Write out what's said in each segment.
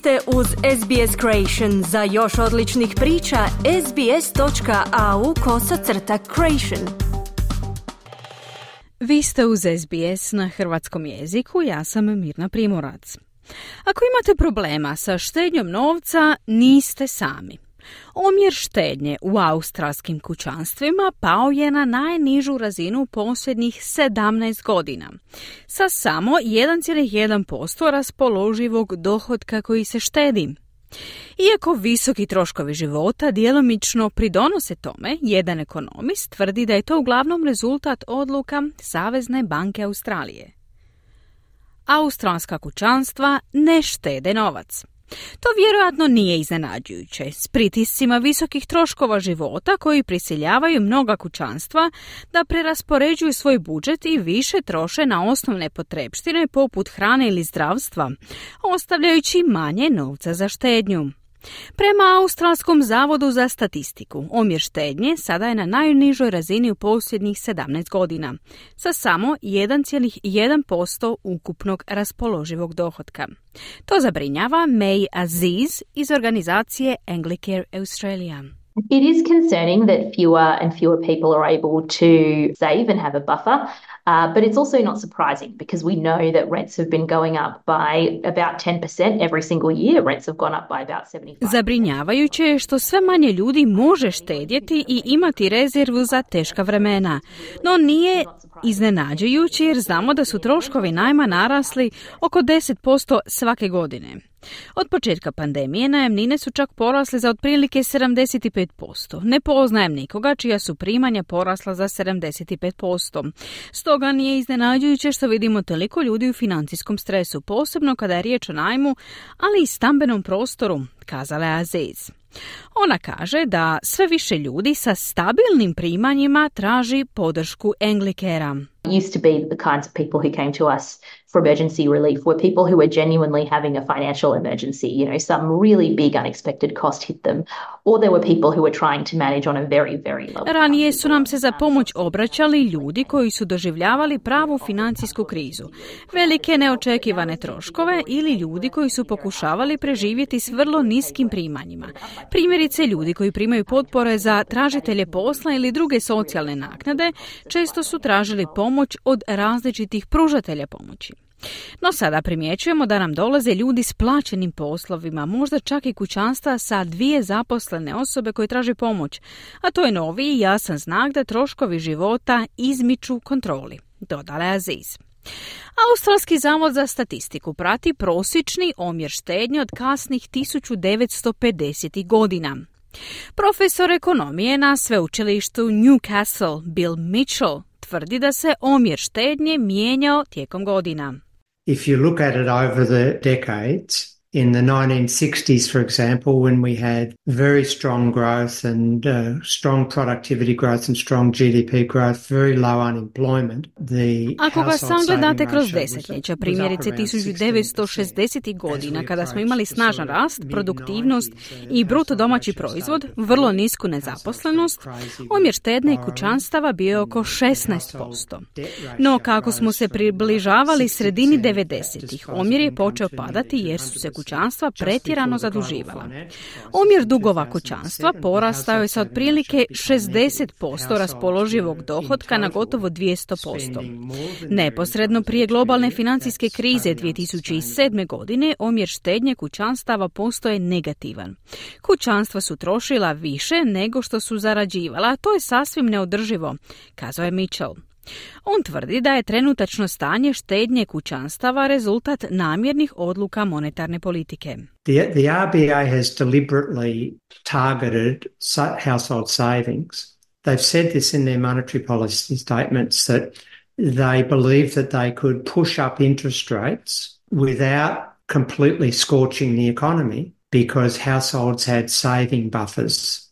ste uz SBS Creation. Za još odličnih priča, sbs.au kosacrta creation. Vi ste uz SBS na hrvatskom jeziku, ja sam Mirna Primorac. Ako imate problema sa štednjom novca, niste sami. Omjer štednje u australskim kućanstvima pao je na najnižu razinu posljednjih 17 godina, sa samo 1,1% raspoloživog dohodka koji se štedi. Iako visoki troškovi života djelomično pridonose tome, jedan ekonomist tvrdi da je to uglavnom rezultat odluka Savezne banke Australije. Australska kućanstva ne štede novac. To vjerojatno nije iznenađujuće. S pritiscima visokih troškova života koji prisiljavaju mnoga kućanstva da preraspoređuju svoj budžet i više troše na osnovne potrebštine poput hrane ili zdravstva, ostavljajući manje novca za štednju. Prema Australskom zavodu za statistiku, omjer štednje sada je na najnižoj razini u posljednjih 17 godina, sa samo 1,1% ukupnog raspoloživog dohotka. To zabrinjava May Aziz iz organizacije Anglicare Australia. It is concerning that fewer and fewer people are able to save and have a buffer. Uh, but it's also not surprising because we know that rents have been going up by about 10% every single year. Rents have gone up by about 75%. Zabrinjavajuće je što sve manje ljudi može štedjeti i imati rezervu za teška vremena. No nije iznenađujuće jer znamo da su troškovi najma narasli oko 10% svake godine. Od početka pandemije najamnine su čak porasle za otprilike 75%. Ne poznajem nikoga čija su primanja porasla za 75%. Stoga nije iznenađujuće što vidimo toliko ljudi u financijskom stresu, posebno kada je riječ o najmu, ali i stambenom prostoru, kazala je Aziz. Ona kaže da sve više ljudi sa stabilnim primanjima traži podršku Anglikera. Used to be the kinds of people who came to us for emergency relief were people who were genuinely having a financial emergency. You know, some really big unexpected cost hit them, or there were people who were trying to manage on a very, very low. Ranije su nam se za pomoć obraćali ljudi koji su doživljavali pravu financijsku krizu, velike neočekivane troškove ili ljudi koji su pokušavali preživjeti s vrlo niskim primanjima. Primjerice, ljudi koji primaju potpore za tražitelje posla ili druge socijalne naknade često su tražili pomoć od različitih pružatelja pomoći. No sada primjećujemo da nam dolaze ljudi s plaćenim poslovima, možda čak i kućanstva sa dvije zaposlene osobe koje traže pomoć, a to je novi i jasan znak da troškovi života izmiču kontroli, dodala je Aziz. Australski zavod za statistiku prati prosječni omjer štednje od kasnih 1950. godina. Profesor ekonomije na sveučilištu Newcastle Bill Mitchell tvrdi da se omjer štednje mijenjao tijekom godina. If you look at it over the decades, in the 1960s, for example, when we had very strong growth and uh, strong productivity growth and strong GDP growth, very low unemployment, the Ako ga sam gledate kroz desetljeća, primjerice 1960. godina, kada smo imali snažan rast, produktivnost i bruto domaći proizvod, vrlo nisku nezaposlenost, omjer štedne i kućanstava bio je oko 16%. No, kako smo se približavali sredini 90-ih, omjer je počeo padati jer su se kućanstva pretjerano zaduživala. Omjer dugova kućanstva porastao je sa otprilike 60% raspoloživog dohotka na gotovo 200%. Neposredno prije globalne financijske krize 2007. godine omjer štednje kućanstava postoje negativan. Kućanstva su trošila više nego što su zarađivala, a to je sasvim neodrživo, kazao je Mitchell. On tvrdi da je trenutačno stanje štednje kućanstava rezultat namjernih odluka monetarne politike. The, the RBA has deliberately targeted household savings. They've said this in their monetary policy statements that they believe that they could push up interest rates without completely scorching the economy because households had saving buffers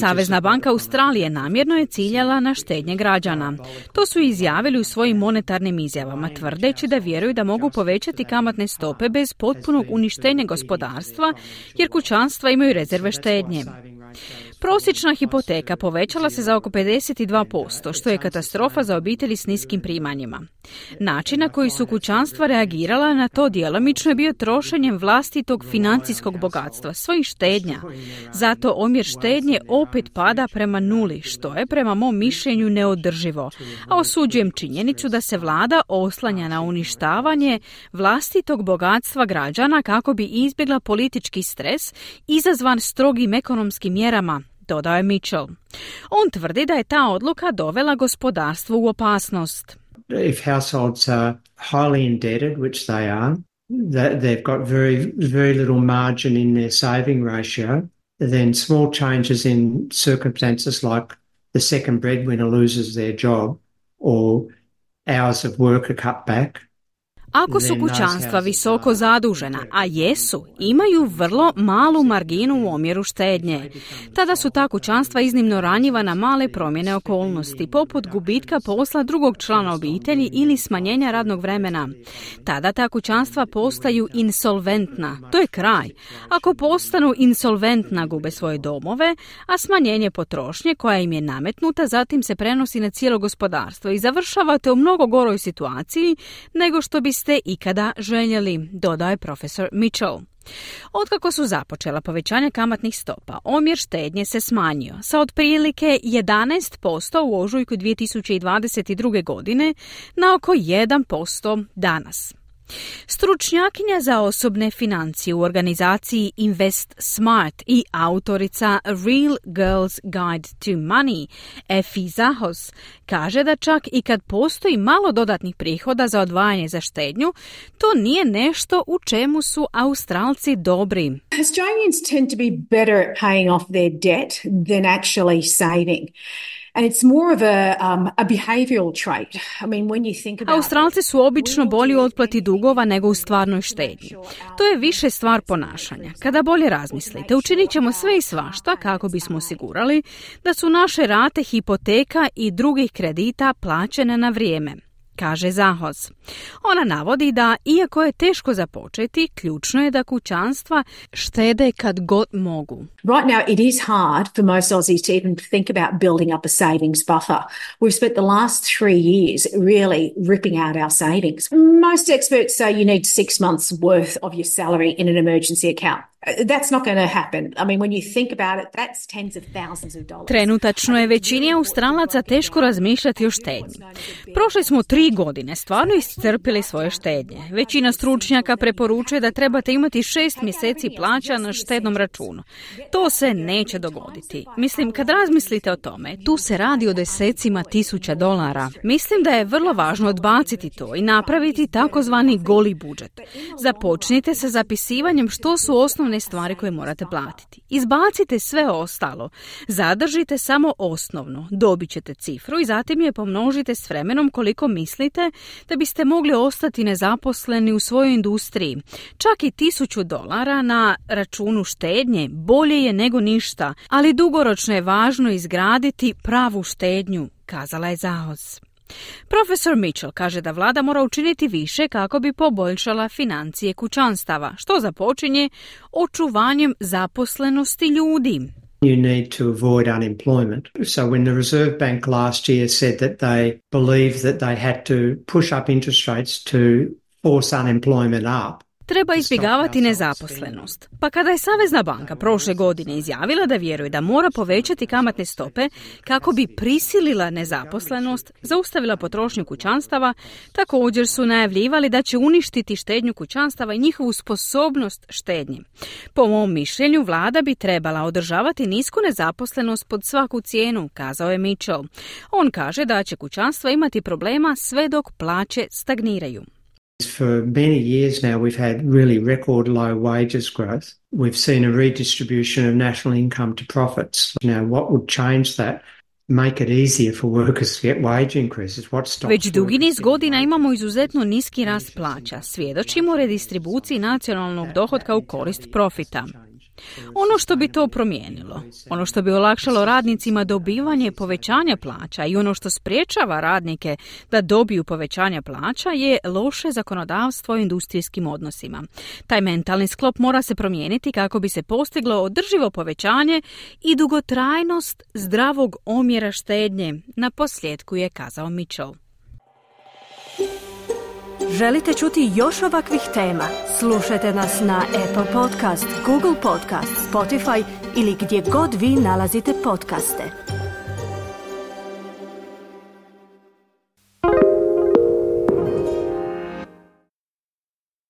Savezna banka Australije namjerno je ciljala na štednje građana. To su izjavili u svojim monetarnim izjavama, tvrdeći da vjeruju da mogu povećati kamatne stope bez potpunog uništenja gospodarstva, jer kućanstva imaju rezerve štednje. Prosječna hipoteka povećala se za oko 52%, što je katastrofa za obitelji s niskim primanjima. Način na koji su kućanstva reagirala na to djelomično je bio trošenjem vlastitog financijskog bogatstva, svojih štednja. Zato omjer štednje opet pada prema nuli, što je prema mom mišljenju neodrživo, a osuđujem činjenicu da se vlada oslanja na uništavanje vlastitog bogatstva građana kako bi izbjegla politički stres izazvan strogim ekonomskim mjerama, dodao je Mitchell. On tvrdi da je ta odluka dovela gospodarstvo u opasnost. If households are highly indebted, which they are, that they've got very, very little margin in their saving ratio, then small changes in circumstances like the second breadwinner loses their job or hours of work are cut back Ako su kućanstva visoko zadužena, a jesu, imaju vrlo malu marginu u omjeru štednje. Tada su ta kućanstva iznimno ranjiva na male promjene okolnosti, poput gubitka posla drugog člana obitelji ili smanjenja radnog vremena. Tada ta kućanstva postaju insolventna. To je kraj. Ako postanu insolventna, gube svoje domove, a smanjenje potrošnje koja im je nametnuta zatim se prenosi na cijelo gospodarstvo i završavate u mnogo goroj situaciji nego što biste ste ikada željeli, dodaje profesor Mitchell. Otkako su započela povećanje kamatnih stopa, omjer štednje se smanjio sa otprilike 11% u ožujku 2022. godine na oko 1% danas. Stručnjakinja za osobne financije u organizaciji Invest Smart i autorica Real Girls Guide to Money, Efi Zahos, kaže da čak i kad postoji malo dodatnih prihoda za odvajanje za štednju, to nije nešto u čemu su Australci dobri. Australians tend to be better at paying off their debt than actually saving. Australci su obično bolji u otplati dugova nego u stvarnoj štednji. To je više stvar ponašanja. Kada bolje razmislite, učinit ćemo sve i svašta kako bismo osigurali da su naše rate hipoteka i drugih kredita plaćene na vrijeme kaže Zahoz. Ona navodi da, iako je teško započeti, ključno je da kućanstva štede kad god mogu. Right now it is hard for most Aussies to even think about building up a savings buffer. We've spent the last three years really ripping out our savings. Most experts say you need six months worth of your salary in an emergency account. That's not going to happen. I mean, when you think about it, that's tens of thousands of dollars. Trenutačno je većini Australaca teško razmišljati o štednji. Prošli smo tri godine, stvarno iscrpili svoje štednje. Većina stručnjaka preporučuje da trebate imati šest mjeseci plaća na štednom računu. To se neće dogoditi. Mislim, kad razmislite o tome, tu se radi o desecima tisuća dolara. Mislim da je vrlo važno odbaciti to i napraviti takozvani goli budžet. Započnite sa zapisivanjem što su osnovne stvari koje morate platiti. Izbacite sve ostalo. Zadržite samo osnovno. Dobit ćete cifru i zatim je pomnožite s vremenom koliko mislite da biste mogli ostati nezaposleni u svojoj industriji. Čak i tisuću dolara na računu štednje bolje je nego ništa, ali dugoročno je važno izgraditi pravu štednju, kazala je Zahoz. Profesor Mitchell kaže da vlada mora učiniti više kako bi poboljšala financije kućanstava, što započinje očuvanjem zaposlenosti ljudi. You need to avoid unemployment. So when the Reserve Bank last year said that they believed that they had to push up interest rates to force unemployment up, Treba izbjegavati nezaposlenost. Pa kada je Savezna banka prošle godine izjavila da vjeruje da mora povećati kamatne stope kako bi prisilila nezaposlenost, zaustavila potrošnju kućanstava, također su najavljivali da će uništiti štednju kućanstava i njihovu sposobnost štednje. Po mom mišljenju, vlada bi trebala održavati nisku nezaposlenost pod svaku cijenu, kazao je Mitchell. On kaže da će kućanstva imati problema sve dok plaće stagniraju. For many years now, we've had really record low wages growth. We've seen a redistribution of national income to profits. Now, what would change that? Make it easier for workers to get wage increases. What stops Već dugi niz godina imamo izuzetno niski rast plaća. Svjedočimo redistribuciji nacionalnog dohodka u korist profita. Ono što bi to promijenilo, ono što bi olakšalo radnicima dobivanje povećanja plaća i ono što spriječava radnike da dobiju povećanja plaća je loše zakonodavstvo u industrijskim odnosima. Taj mentalni sklop mora se promijeniti kako bi se postiglo održivo povećanje i dugotrajnost zdravog omjera štednje, na posljedku je kazao Mitchell. Želite čuti još ovakvih tema? Slušajte nas na Apple Podcast, Google Podcast, Spotify ili gdje god vi nalazite podcaste.